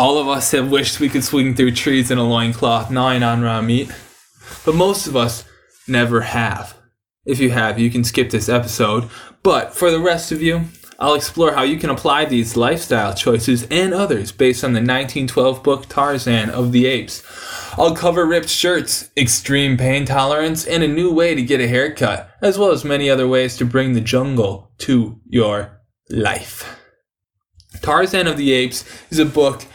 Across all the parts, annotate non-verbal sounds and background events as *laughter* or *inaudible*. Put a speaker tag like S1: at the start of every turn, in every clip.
S1: All of us have wished we could swing through trees in a loincloth gnawing on raw meat, but most of us never have. If you have, you can skip this episode, but for the rest of you, I'll explore how you can apply these lifestyle choices and others based on the 1912 book Tarzan of the Apes. I'll cover ripped shirts, extreme pain tolerance, and a new way to get a haircut, as well as many other ways to bring the jungle to your life. Tarzan of the Apes is a book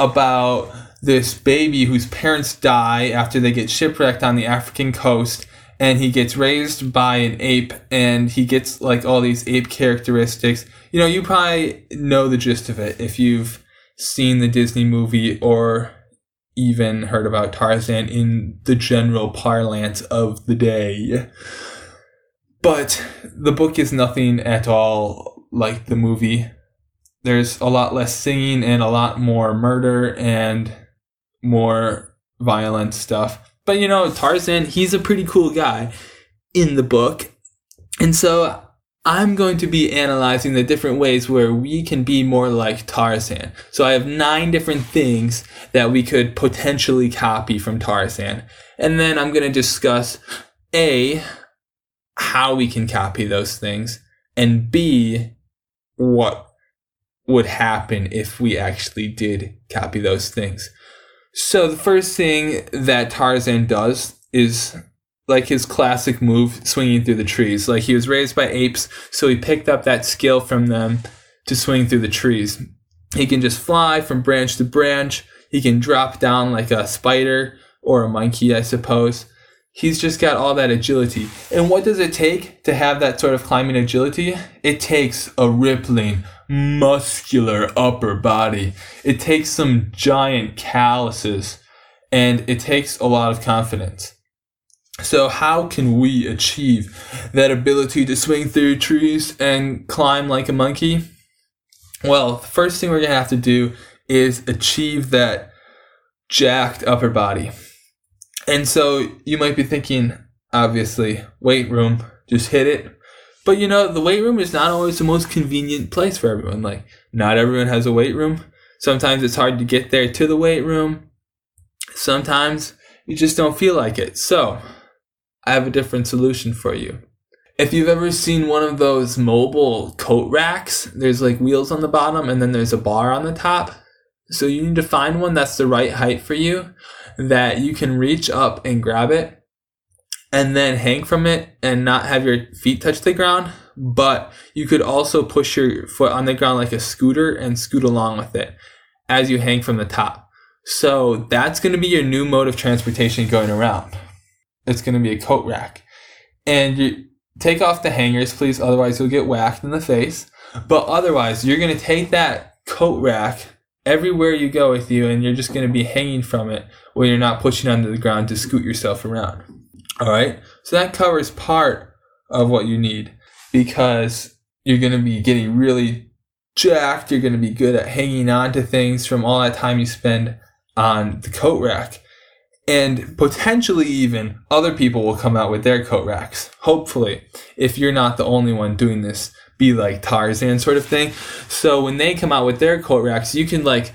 S1: about this baby whose parents die after they get shipwrecked on the African coast and he gets raised by an ape and he gets like all these ape characteristics. You know, you probably know the gist of it if you've seen the Disney movie or even heard about Tarzan in the general parlance of the day. But the book is nothing at all like the movie there's a lot less singing and a lot more murder and more violent stuff. But you know, Tarzan, he's a pretty cool guy in the book. And so I'm going to be analyzing the different ways where we can be more like Tarzan. So I have nine different things that we could potentially copy from Tarzan. And then I'm going to discuss A, how we can copy those things, and B, what would happen if we actually did copy those things. So the first thing that Tarzan does is like his classic move, swinging through the trees. Like he was raised by apes, so he picked up that skill from them to swing through the trees. He can just fly from branch to branch. He can drop down like a spider or a monkey, I suppose. He's just got all that agility. And what does it take to have that sort of climbing agility? It takes a rippling, muscular upper body. It takes some giant calluses and it takes a lot of confidence. So, how can we achieve that ability to swing through trees and climb like a monkey? Well, the first thing we're going to have to do is achieve that jacked upper body. And so you might be thinking, obviously, weight room, just hit it. But you know, the weight room is not always the most convenient place for everyone. Like, not everyone has a weight room. Sometimes it's hard to get there to the weight room. Sometimes you just don't feel like it. So, I have a different solution for you. If you've ever seen one of those mobile coat racks, there's like wheels on the bottom and then there's a bar on the top. So you need to find one that's the right height for you, that you can reach up and grab it and then hang from it and not have your feet touch the ground. But you could also push your foot on the ground like a scooter and scoot along with it as you hang from the top. So that's going to be your new mode of transportation going around. It's going to be a coat rack. And you take off the hangers, please, otherwise you'll get whacked in the face. But otherwise, you're going to take that coat rack everywhere you go with you and you're just going to be hanging from it when you're not pushing onto the ground to scoot yourself around. All right. So that covers part of what you need because you're going to be getting really jacked. You're going to be good at hanging on to things from all that time you spend on the coat rack. And potentially even other people will come out with their coat racks. Hopefully, if you're not the only one doing this, be like Tarzan sort of thing. So when they come out with their coat racks, you can like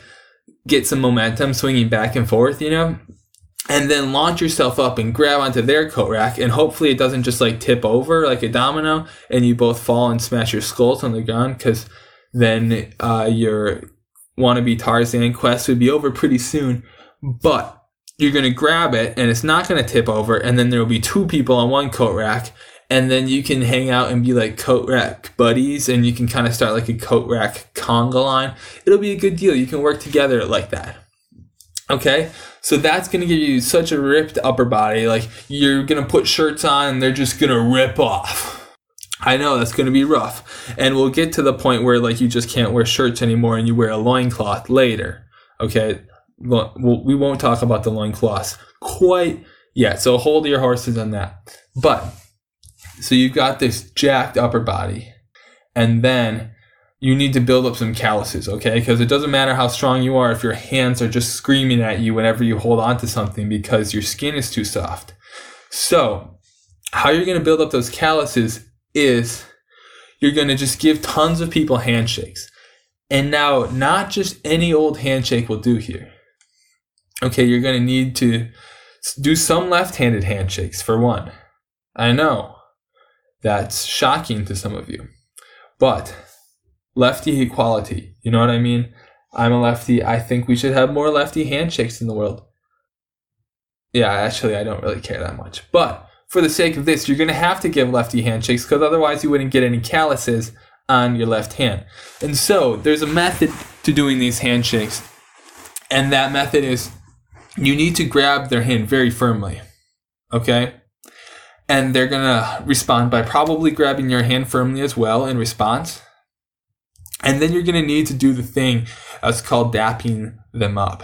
S1: get some momentum swinging back and forth, you know? and then launch yourself up and grab onto their coat rack and hopefully it doesn't just like tip over like a domino and you both fall and smash your skulls on the ground because then uh, your wannabe tarzan quest would be over pretty soon but you're to grab it and it's not to tip over and then there will be two people on one coat rack and then you can hang out and be like coat rack buddies and you can kind of start like a coat rack conga line it'll be a good deal you can work together like that Okay, so that's gonna give you such a ripped upper body. Like you're gonna put shirts on and they're just gonna rip off. I know that's gonna be rough. And we'll get to the point where like you just can't wear shirts anymore and you wear a loincloth later. Okay, we won't talk about the loincloths quite yet. So hold your horses on that. But so you've got this jacked upper body, and then you need to build up some calluses, okay? Because it doesn't matter how strong you are if your hands are just screaming at you whenever you hold on to something because your skin is too soft. So, how you're going to build up those calluses is you're going to just give tons of people handshakes. And now, not just any old handshake will do here. Okay, you're going to need to do some left handed handshakes for one. I know that's shocking to some of you, but lefty equality, you know what I mean? I'm a lefty. I think we should have more lefty handshakes in the world. Yeah, actually, I don't really care that much. But for the sake of this, you're going to have to give lefty handshakes because otherwise you wouldn't get any calluses on your left hand. And so there's a method to doing these handshakes. And that method is you need to grab their hand very firmly. Okay? And they're going to respond by probably grabbing your hand firmly as well in response. And then you're going to need to do the thing that's called dapping them up.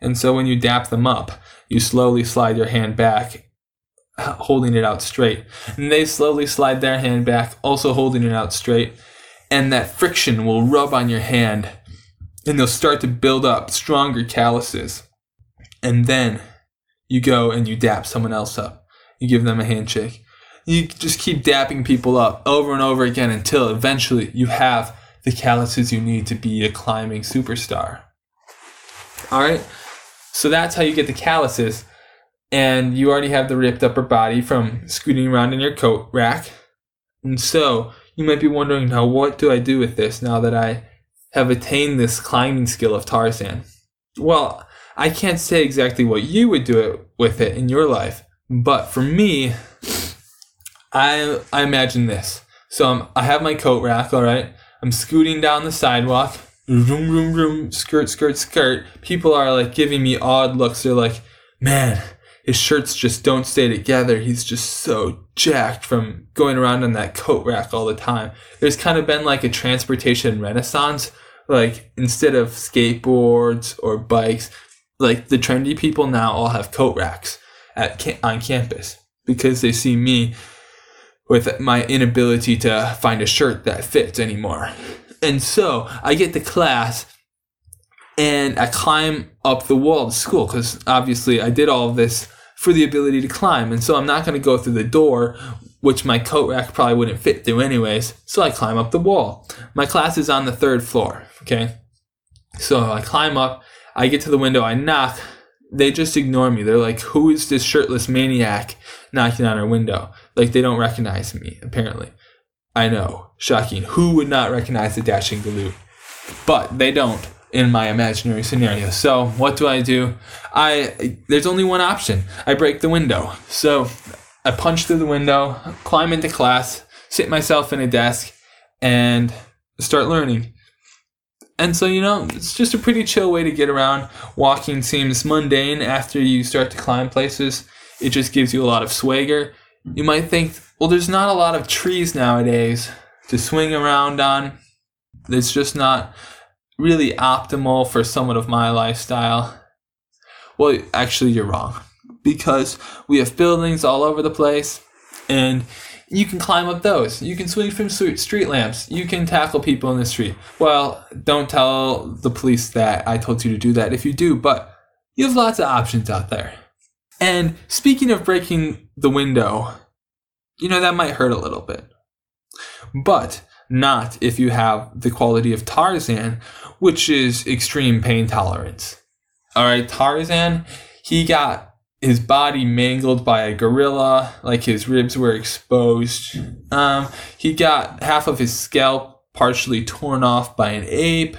S1: And so when you dap them up, you slowly slide your hand back holding it out straight. And they slowly slide their hand back, also holding it out straight. And that friction will rub on your hand and they'll start to build up stronger calluses. And then you go and you dap someone else up. You give them a handshake. You just keep dapping people up over and over again until eventually you have the calluses you need to be a climbing superstar. All right? So that's how you get the calluses and you already have the ripped upper body from scooting around in your coat rack. And so you might be wondering now, what do I do with this now that I have attained this climbing skill of Tarzan? Well, I can't say exactly what you would do it with it in your life, but for me, I I imagine this. So I'm, I have my coat rack, all right. I'm scooting down the sidewalk, room, room, room, skirt, skirt, skirt. People are like giving me odd looks. They're like, man, his shirts just don't stay together. He's just so jacked from going around on that coat rack all the time. There's kind of been like a transportation renaissance. Like instead of skateboards or bikes, like the trendy people now all have coat racks at on campus because they see me with my inability to find a shirt that fits anymore. And so I get to class and I climb up the wall of school because obviously I did all this for the ability to climb. And so I'm not going to go through the door, which my coat rack probably wouldn't fit through anyways. So I climb up the wall. My class is on the third floor. Okay. So I climb up, I get to the window, I knock. They just ignore me. They're like, who is this shirtless maniac knocking on our window? Like, they don't recognize me, apparently. I know. Shocking. Who would not recognize the dashing galoot? But they don't in my imaginary scenario. So what do I do? I there's only one option. I break the window. So I punch through the window, climb into class, sit myself in a desk, and start learning. And so, you know, it's just a pretty chill way to get around. Walking seems mundane after you start to climb places. It just gives you a lot of swagger. You might think, well, there's not a lot of trees nowadays to swing around on. It's just not really optimal for someone of my lifestyle. Well, actually, you're wrong. Because we have buildings all over the place, and you can climb up those. You can swing from street lamps. You can tackle people in the street. Well, don't tell the police that I told you to do that if you do, but you have lots of options out there. And speaking of breaking the window, you know, that might hurt a little bit. But not if you have the quality of Tarzan, which is extreme pain tolerance. All right, Tarzan, he got his body mangled by a gorilla, like his ribs were exposed. Um, he got half of his scalp partially torn off by an ape.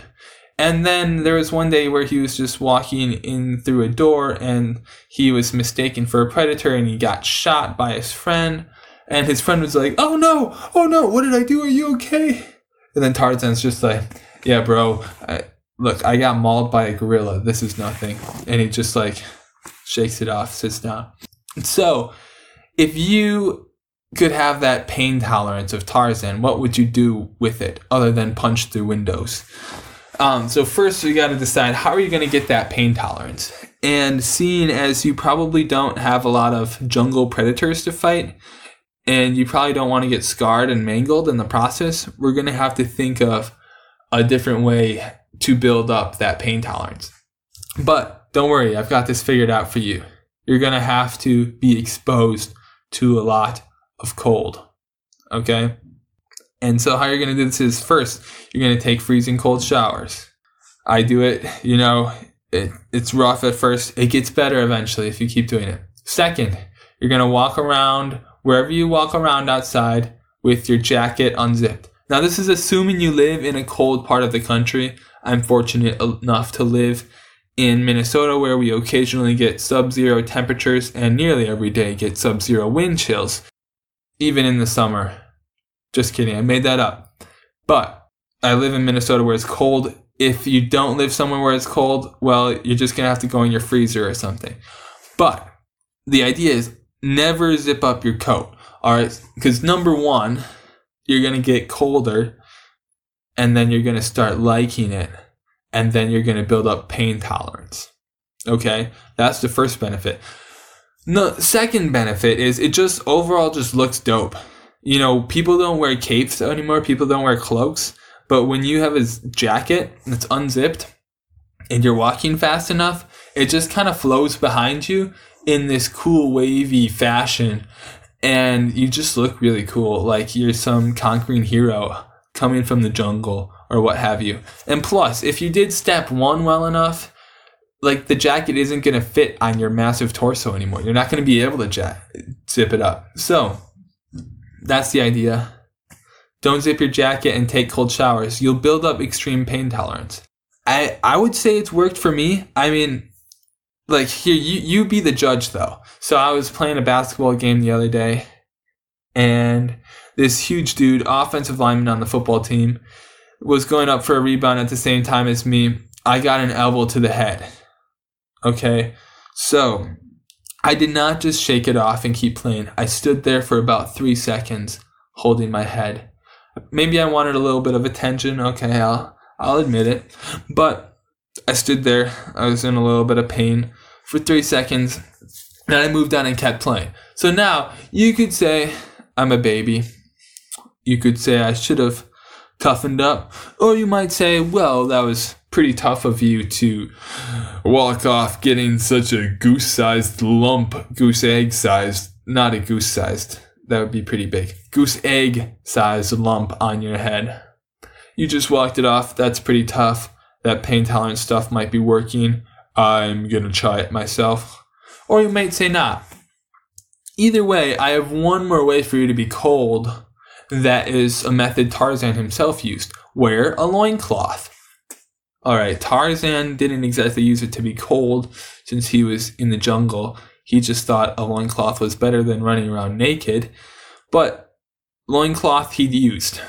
S1: And then there was one day where he was just walking in through a door and he was mistaken for a predator and he got shot by his friend. And his friend was like, "Oh no, oh no, what did I do? Are you okay?" And then Tarzan's just like, "Yeah, bro, I, look, I got mauled by a gorilla. This is nothing." And he just like shakes it off, sits down. So, if you could have that pain tolerance of Tarzan, what would you do with it other than punch through windows? Um, so first, you got to decide how are you going to get that pain tolerance. And seeing as you probably don't have a lot of jungle predators to fight, and you probably don't want to get scarred and mangled in the process, we're going to have to think of a different way to build up that pain tolerance. But don't worry, I've got this figured out for you. You're going to have to be exposed to a lot of cold. Okay? And so, how you're going to do this is first, you're going to take freezing cold showers. I do it, you know, it, it's rough at first. It gets better eventually if you keep doing it. Second, you're going to walk around wherever you walk around outside with your jacket unzipped. Now, this is assuming you live in a cold part of the country. I'm fortunate enough to live in Minnesota where we occasionally get sub zero temperatures and nearly every day get sub zero wind chills, even in the summer. Just kidding, I made that up. But I live in Minnesota where it's cold. If you don't live somewhere where it's cold, well, you're just gonna have to go in your freezer or something. But the idea is never zip up your coat. All right, because number one, you're gonna get colder, and then you're gonna start liking it, and then you're gonna build up pain tolerance. Okay, that's the first benefit. The second benefit is it just overall just looks dope. You know, people don't wear capes anymore. People don't wear cloaks. But when you have a jacket that's unzipped and you're walking fast enough, it just kind of flows behind you in this cool wavy fashion and you just look really cool like you're some conquering hero coming from the jungle or what have you. And plus if you did step one well enough like the jacket isn't going to fit on your massive torso anymore. You're not going to be able to ja- zip it up. So that's the idea. Don't zip your jacket and take cold showers. You'll build up extreme pain tolerance. I i would say it's worked for me. I mean like here you you be the judge though. So i was playing a basketball game the other day and this huge dude offensive lineman on the football team was going up for a rebound at the same time as me i got an elbow to the head okay so i did not just shake it off and keep playing i stood there for about three seconds holding my head maybe i wanted a little bit of attention okay i'll i'll admit it but I stood there. I was in a little bit of pain for three seconds. Then I moved on and kept playing. So now you could say I'm a baby. You could say I should have toughened up. Or you might say, well, that was pretty tough of you to walk off getting such a goose sized lump, goose egg sized, not a goose sized. That would be pretty big. Goose egg sized lump on your head. You just walked it off. That's pretty tough. That pain tolerance stuff might be working. I'm to try it myself. Or you might say not. Either way, I have one more way for you to be cold that is a method Tarzan himself used. Wear a loincloth. Alright, Tarzan didn't exactly use it to be cold since he was in the jungle. He just thought a loincloth was better than running around naked. But loincloth he'd used.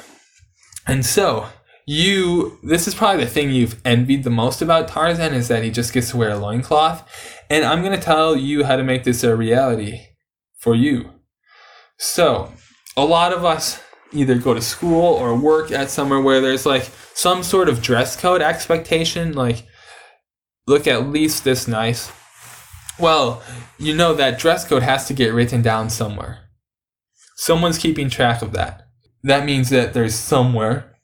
S1: And so, you this is probably the thing you've envied the most about Tarzan is that he just gets to wear a loincloth. And I'm gonna tell you how to make this a reality for you. So a lot of us either go to school or work at somewhere where there's like some sort of dress code expectation, like look at least this nice. Well, you know that dress code has to get written down somewhere. Someone's keeping track of that. That means that there's somewhere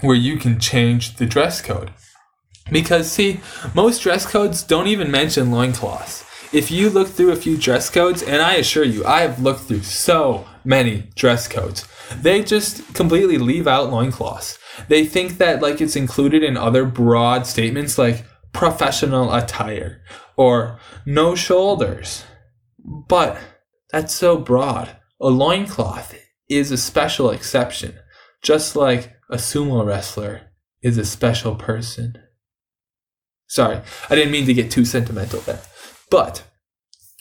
S1: where you can change the dress code. Because, see, most dress codes don't even mention loincloths. If you look through a few dress codes, and I assure you, I have looked through so many dress codes, they just completely leave out loincloths. They think that, like, it's included in other broad statements like professional attire or no shoulders. But that's so broad. A loincloth is a special exception, just like a sumo wrestler is a special person. Sorry, I didn't mean to get too sentimental there. But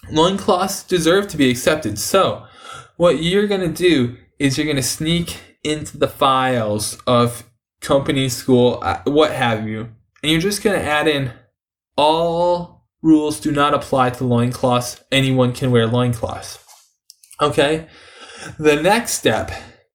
S1: loincloths deserve to be accepted. So, what you're going to do is you're going to sneak into the files of company, school, uh, what have you, and you're just going to add in all rules do not apply to loincloths. Anyone can wear loincloths. Okay? The next step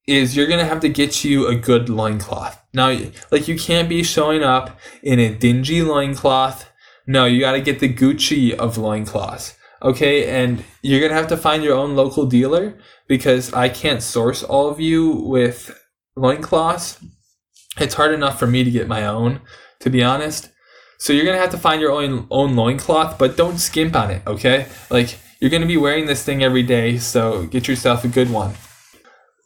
S1: is you're gonna have to get you a good loincloth. Now, like you can't be showing up in a dingy loincloth. No, you gotta get the Gucci of loincloths. Okay, and you're gonna have to find your own local dealer because I can't source all of you with loincloths. It's hard enough for me to get my own, to be honest. So you're gonna have to find your own own loincloth, but don't skimp on it, okay? Like you're gonna be wearing this thing every day, so get yourself a good one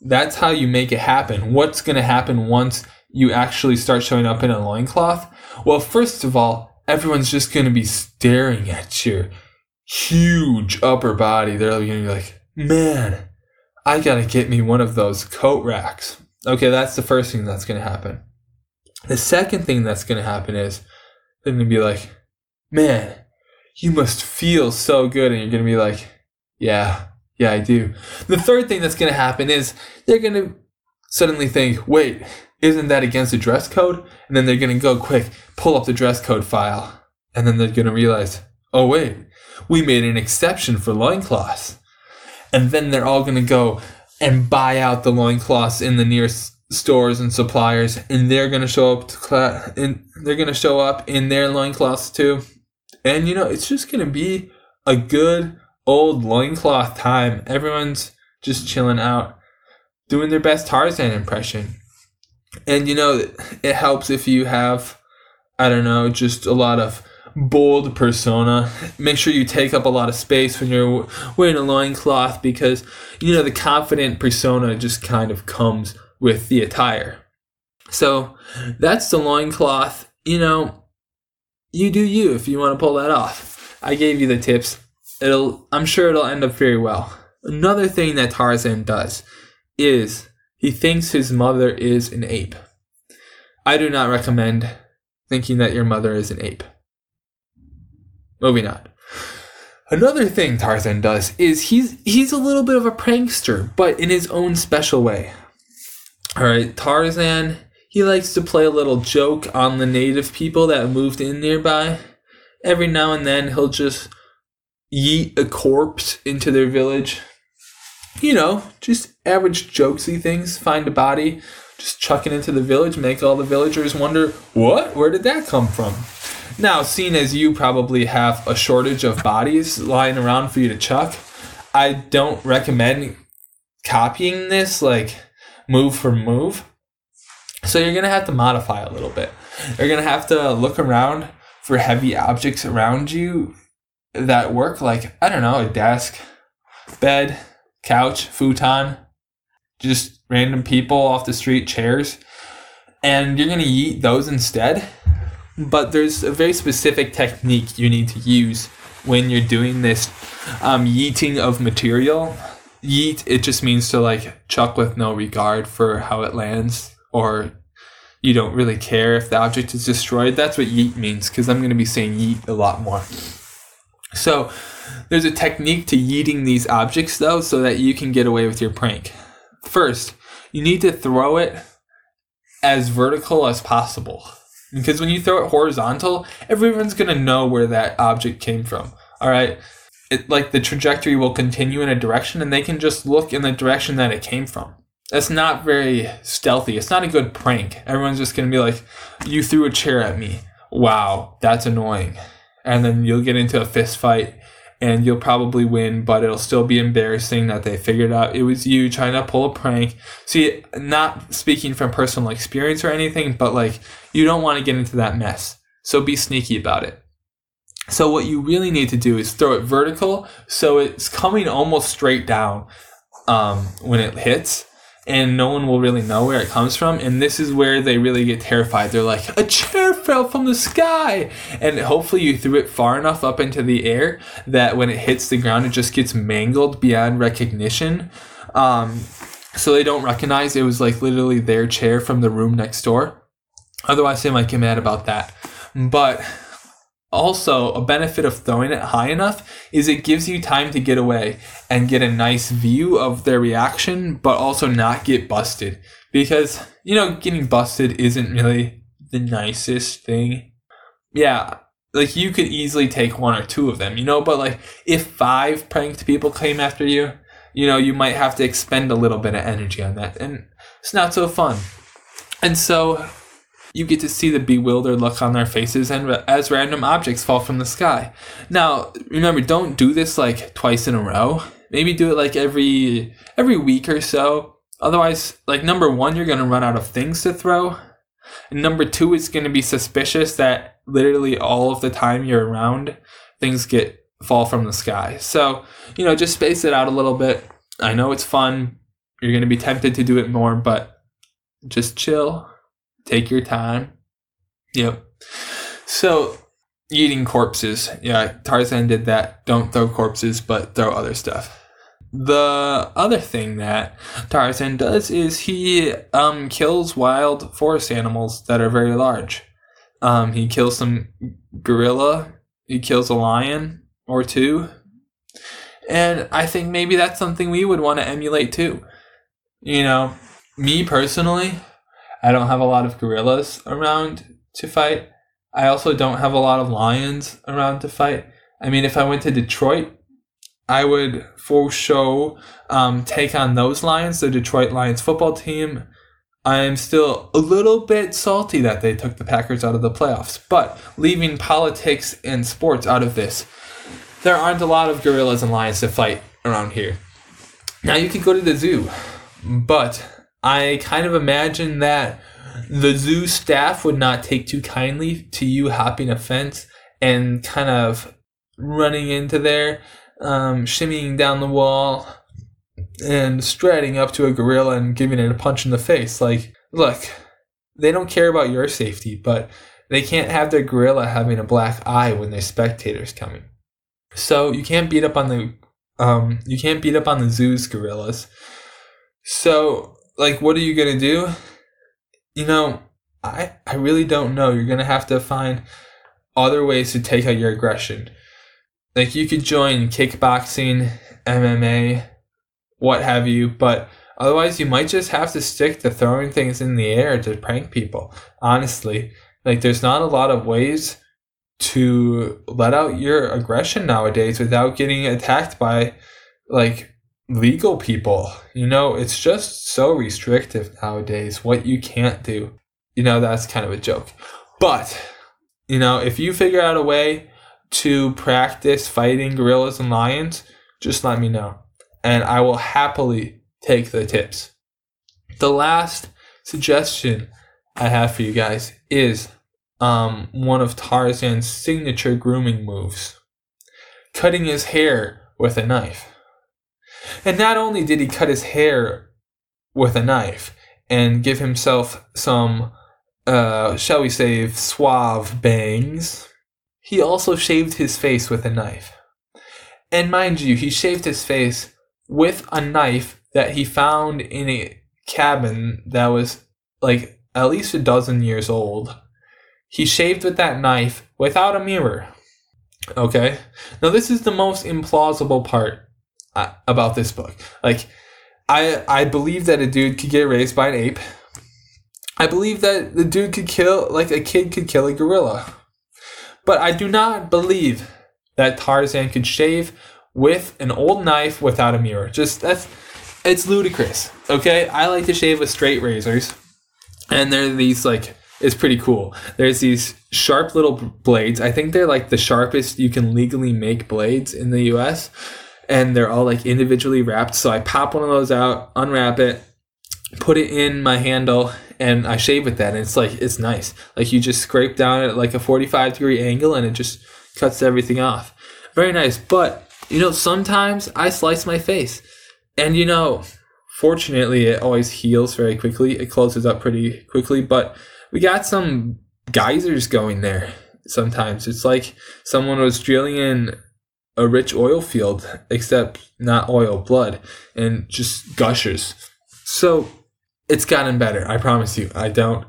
S1: that's how you make it happen. What's to happen once you actually start showing up in a loincloth? Well, first of all, everyone's just to be staring at your huge upper body. They're to be like, man, I got to get me one of those coat racks. Okay, that's the first thing that's to happen. The second thing that's to happen is they're to be like, man, you must feel so good. And you're to be like, yeah, yeah, I do. The third thing that's to happen is they're to suddenly think, wait, isn't that against the dress code? And then they're to go quick, pull up the dress code file. And then they're to realize, oh, wait, we made an exception for loincloths. And then they're all going to go and buy out the loincloths in the nearest stores and suppliers and they're going to show up to class and they're going to show up in their loincloths too. And you know it's just going to be a good old loincloth time. Everyone's just chilling out doing their best tarzan impression. And you know it helps if you have i don't know just a lot of bold persona. Make sure you take up a lot of space when you're wearing a loincloth because, you know, the confident persona just kind of comes with the attire. So that's the loincloth. You know, you do you if you want to pull that off. I gave you the tips. It'll I'm sure it'll end up very well. Another thing that Tarzan does is he thinks his mother is an ape. I do not recommend thinking that your mother is an ape. Moving on. Another thing Tarzan does is he's he's a little bit of a prankster, but in his own special way. All right, Tarzan, he likes to play a little joke on the native people that moved in nearby. Every now and then, he'll just yeet a corpse into their village. You know, just average jokesy things. Find a body, just chuck it into the village, make all the villagers wonder, what? Where did that come from? Now, seeing as you probably have a shortage of bodies lying around for you to chuck, I don't recommend copying this. Like, move for move. So you're going to have to modify a little bit. You're going to have to look around for heavy objects around you that work, like, I don't know, a desk, bed, couch, futon, just random people off the street, chairs. And you're going to eat those instead. But there's a very specific technique you need to use when you're doing this um, yeeting of material yeet it just means to like chuck with no regard for how it lands or you don't really care if the object is destroyed that's what yeet means because i'm going to be saying yeet a lot more so there's a technique to yeeting these objects though so that you can get away with your prank first you need to throw it as vertical as possible because when you throw it horizontal everyone's going to know where that object came from all right it, like the trajectory will continue in a direction and they can just look in the direction that it came from. That's not very stealthy. It's not a good prank. Everyone's just going to be like, you threw a chair at me. Wow, that's annoying. And then you'll get into a fist fight and you'll probably win, but it'll still be embarrassing that they figured out it was you trying to pull a prank. See, not speaking from personal experience or anything, but like you don't want to get into that mess. So be sneaky about it. So what you really need to do is throw it vertical so it's coming almost straight down um, when it hits and no one will really know where it comes from. And this is where they really get terrified. They're like, a chair fell from the sky. And hopefully you threw it far enough up into the air that when it hits the ground, it just gets mangled beyond recognition. Um, so they don't recognize it was like literally their chair from the room next door. Otherwise, they might get mad about that. But also, a benefit of throwing it high enough is it gives you time to get away and get a nice view of their reaction, but also not get busted. Because, you know, getting busted isn't really the nicest thing. Yeah, like you could easily take one or two of them, you know, but like if five pranked people came after you, you know, you might have to expend a little bit of energy on that. And it's not so fun. And so you get to see the bewildered look on their faces and as random objects fall from the sky. Now, remember, don't do this like twice in a row. Maybe do it like every every week or so. Otherwise, like number 1, you're going to run out of things to throw. And number 2, it's going to be suspicious that literally all of the time you're around, things get fall from the sky. So, you know, just space it out a little bit. I know it's fun. You're going to be tempted to do it more, but just chill. Take your time. Yep. So, eating corpses. Yeah, Tarzan did that. Don't throw corpses, but throw other stuff. The other thing that Tarzan does is he um, kills wild forest animals that are very large. Um, he kills some gorilla. He kills a lion or two. And I think maybe that's something we would want to emulate too. You know, me personally, I don't have a lot of gorillas around to fight. I also don't have a lot of lions around to fight. I mean, if I went to Detroit, I would for sure um, take on those Lions, the Detroit Lions football team. I am still a little bit salty that they took the Packers out of the playoffs, but leaving politics and sports out of this, there aren't a lot of gorillas and lions to fight around here. Now you can go to the zoo, but I kind of imagine that the zoo staff would not take too kindly to you hopping a fence and kind of running into there um, shimmying down the wall and striding up to a gorilla and giving it a punch in the face. Like, look, they don't care about your safety, but they can't have their gorilla having a black eye when there's spectators coming. So you can't beat up on the um, you can't beat up on the zoo's gorillas. So, like, what are you gonna do? You know, I I really don't know. You're gonna have to find other ways to take out your aggression like you could join kickboxing, MMA, what have you, but otherwise you might just have to stick to throwing things in the air to prank people. Honestly, like there's not a lot of ways to let out your aggression nowadays without getting attacked by like legal people. You know, it's just so restrictive nowadays what you can't do. You know, that's kind of a joke. But, you know, if you figure out a way to practice fighting gorillas and lions, just let me know. And I will happily take the tips. The last suggestion I have for you guys is um, one of Tarzan's signature grooming moves cutting his hair with a knife. And not only did he cut his hair with a knife and give himself some, uh, shall we say, suave bangs, he also shaved his face with a knife. And mind you, he shaved his face with a knife that he found in a cabin that was like at least a dozen years old. He shaved with that knife without a mirror. Okay? Now, this is the most implausible part about this book. Like, I, I believe that a dude could get raised by an ape. I believe that the dude could kill, like, a kid could kill a gorilla. But I do not believe that Tarzan could shave with an old knife without a mirror. Just that's it's ludicrous. Okay, I like to shave with straight razors, and they're these like it's pretty cool. There's these sharp little blades. I think they're like the sharpest you can legally make blades in the U.S. And they're all like individually wrapped. So I pop one of those out, unwrap it, put it in my handle, and I shave with that, and it's like it's nice. Like you just scrape down at like a forty-five degree angle, and it just cuts everything off. Very nice. But you know, sometimes I slice my face, and you know, fortunately, it always heals very quickly. It closes up pretty quickly, but we got some geysers going there. Sometimes it's like someone was drilling in a rich oil field, except not oil, blood, and just gushers. So it's gotten better. I promise you. I don't.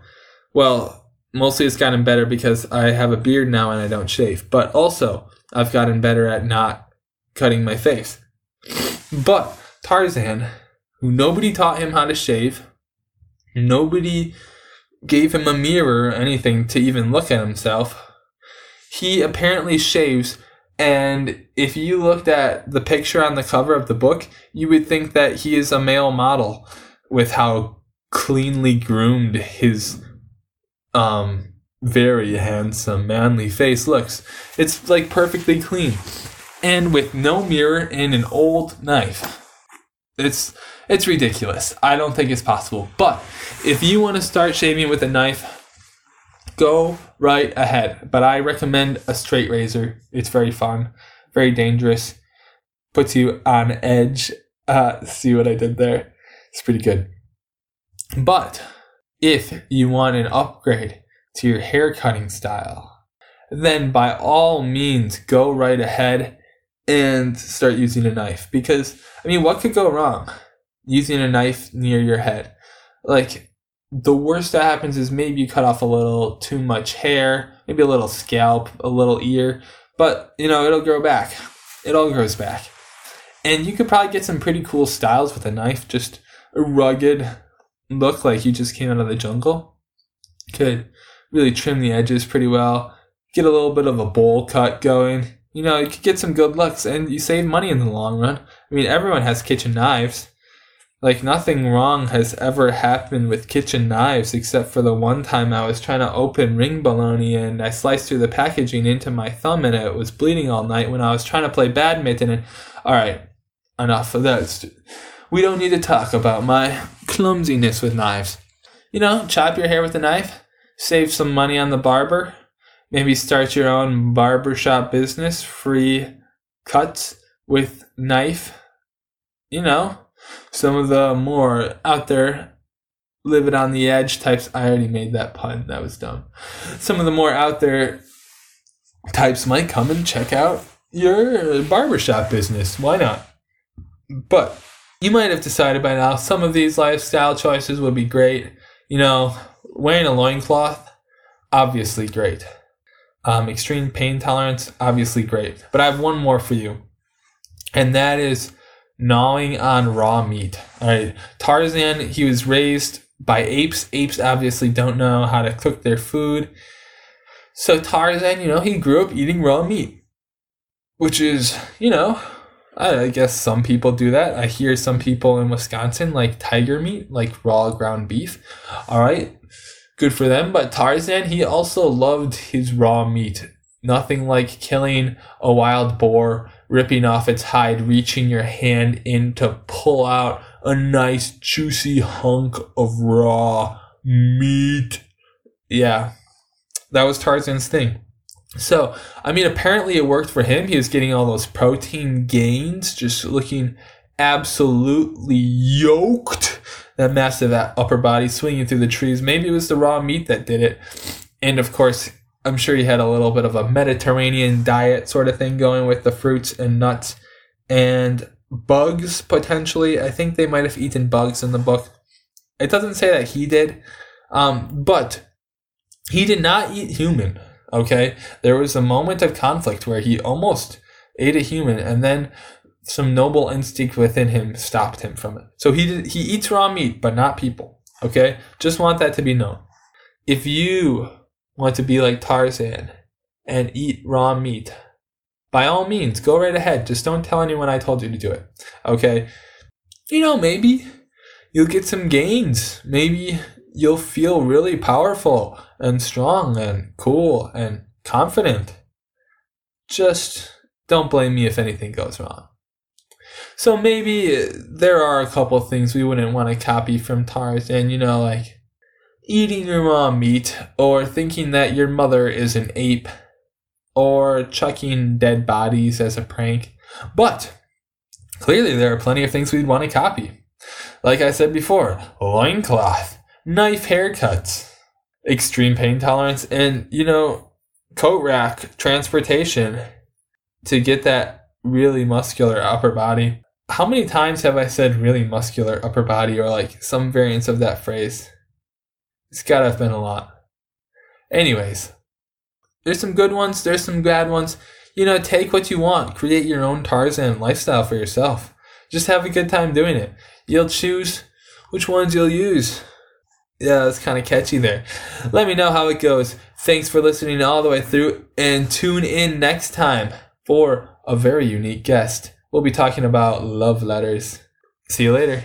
S1: Well, mostly it's gotten better because I have a beard now and I don't shave. But also, I've gotten better at not cutting my face. But Tarzan, who nobody taught him how to shave, nobody gave him a mirror or anything to even look at himself. He apparently shaves, and if you looked at the picture on the cover of the book, you would think that he is a male model with how cleanly groomed his um very handsome manly face looks. It's like perfectly clean. And with no mirror and an old knife. It's it's ridiculous. I don't think it's possible. But if you want to start shaving with a knife, go right ahead. But I recommend a straight razor. It's very fun, very dangerous, puts you on edge. *laughs* Uh, see what I did there? It's pretty good. But if you want an upgrade to your hair cutting style, then by all means go right ahead and start using a knife. Because, I mean, what could go wrong using a knife near your head? Like, the worst that happens is maybe you cut off a little too much hair, maybe a little scalp, a little ear, but you know, it'll grow back. It all grows back. And you could probably get some pretty cool styles with a knife, just a rugged look like you just came out of the jungle. Could really trim the edges pretty well, get a little bit of a bowl cut going. You know, you could get some good looks and you save money in the long run. I mean, everyone has kitchen knives. Like, nothing wrong has ever happened with kitchen knives except for the one time I was trying to open ring bologna and I sliced through the packaging into my thumb and it was bleeding all night when I was trying to play badminton. And, alright, enough of that. We don't need to talk about my clumsiness with knives. You know, chop your hair with a knife, save some money on the barber, maybe start your own barbershop business, free cuts with knife. You know, some of the more out there live it on the edge types. I already made that pun. That was dumb. Some of the more out there types might come and check out your barbershop business. Why not? But you might have decided by now some of these lifestyle choices would be great. You know, wearing a loincloth, obviously great. Um, extreme pain tolerance, obviously great. But I have one more for you, and that is gnawing on raw meat. All right, Tarzan, he was raised by apes. Apes obviously don't know how to cook their food. So Tarzan, you know, he grew up eating raw meat, which is, you know, I guess some people do that. I hear some people in Wisconsin like tiger meat, like raw ground beef. All right, good for them. But Tarzan, he also loved his raw meat. Nothing like killing a wild boar, ripping off its hide, reaching your hand in to pull out a nice juicy hunk of raw meat. Yeah, that was Tarzan's thing. So, I mean, apparently it worked for him. He was getting all those protein gains, just looking absolutely yoked. That massive upper body swinging through the trees. Maybe it was the raw meat that did it. And of course, I'm sure he had a little bit of a Mediterranean diet sort of thing going with the fruits and nuts and bugs, potentially. I think they might have eaten bugs in the book. It doesn't say that he did, um, but he did not eat human. Okay, there was a moment of conflict where he almost ate a human, and then some noble instinct within him stopped him from it. So he did, he eats raw meat, but not people. Okay, just want that to be known. If you want to be like Tarzan and eat raw meat, by all means, go right ahead. Just don't tell anyone I told you to do it. Okay, you know maybe you'll get some gains. Maybe you'll feel really powerful and strong and cool and confident. Just don't blame me if anything goes wrong. So maybe there are a couple things we wouldn't want to copy from Tarzan, you know, like eating your raw meat, or thinking that your mother is an ape, or chucking dead bodies as a prank. But clearly, there are plenty of things we'd want to copy. Like I said before, loincloth, knife haircuts, extreme pain tolerance, and you know, coat rack transportation to get that really muscular upper body. How many times have I said really muscular upper body or like some variants of that phrase? It's gotta have been a lot. Anyways, there's some good ones, there's some bad ones. You know, take what you want, create your own Tarzan lifestyle for yourself. Just have a good time doing it. You'll choose which ones you'll use. Yeah, that's kind of catchy there. Let me know how it goes. Thanks for listening all the way through and tune in next time for a very unique guest. We'll be talking about love letters. See you later.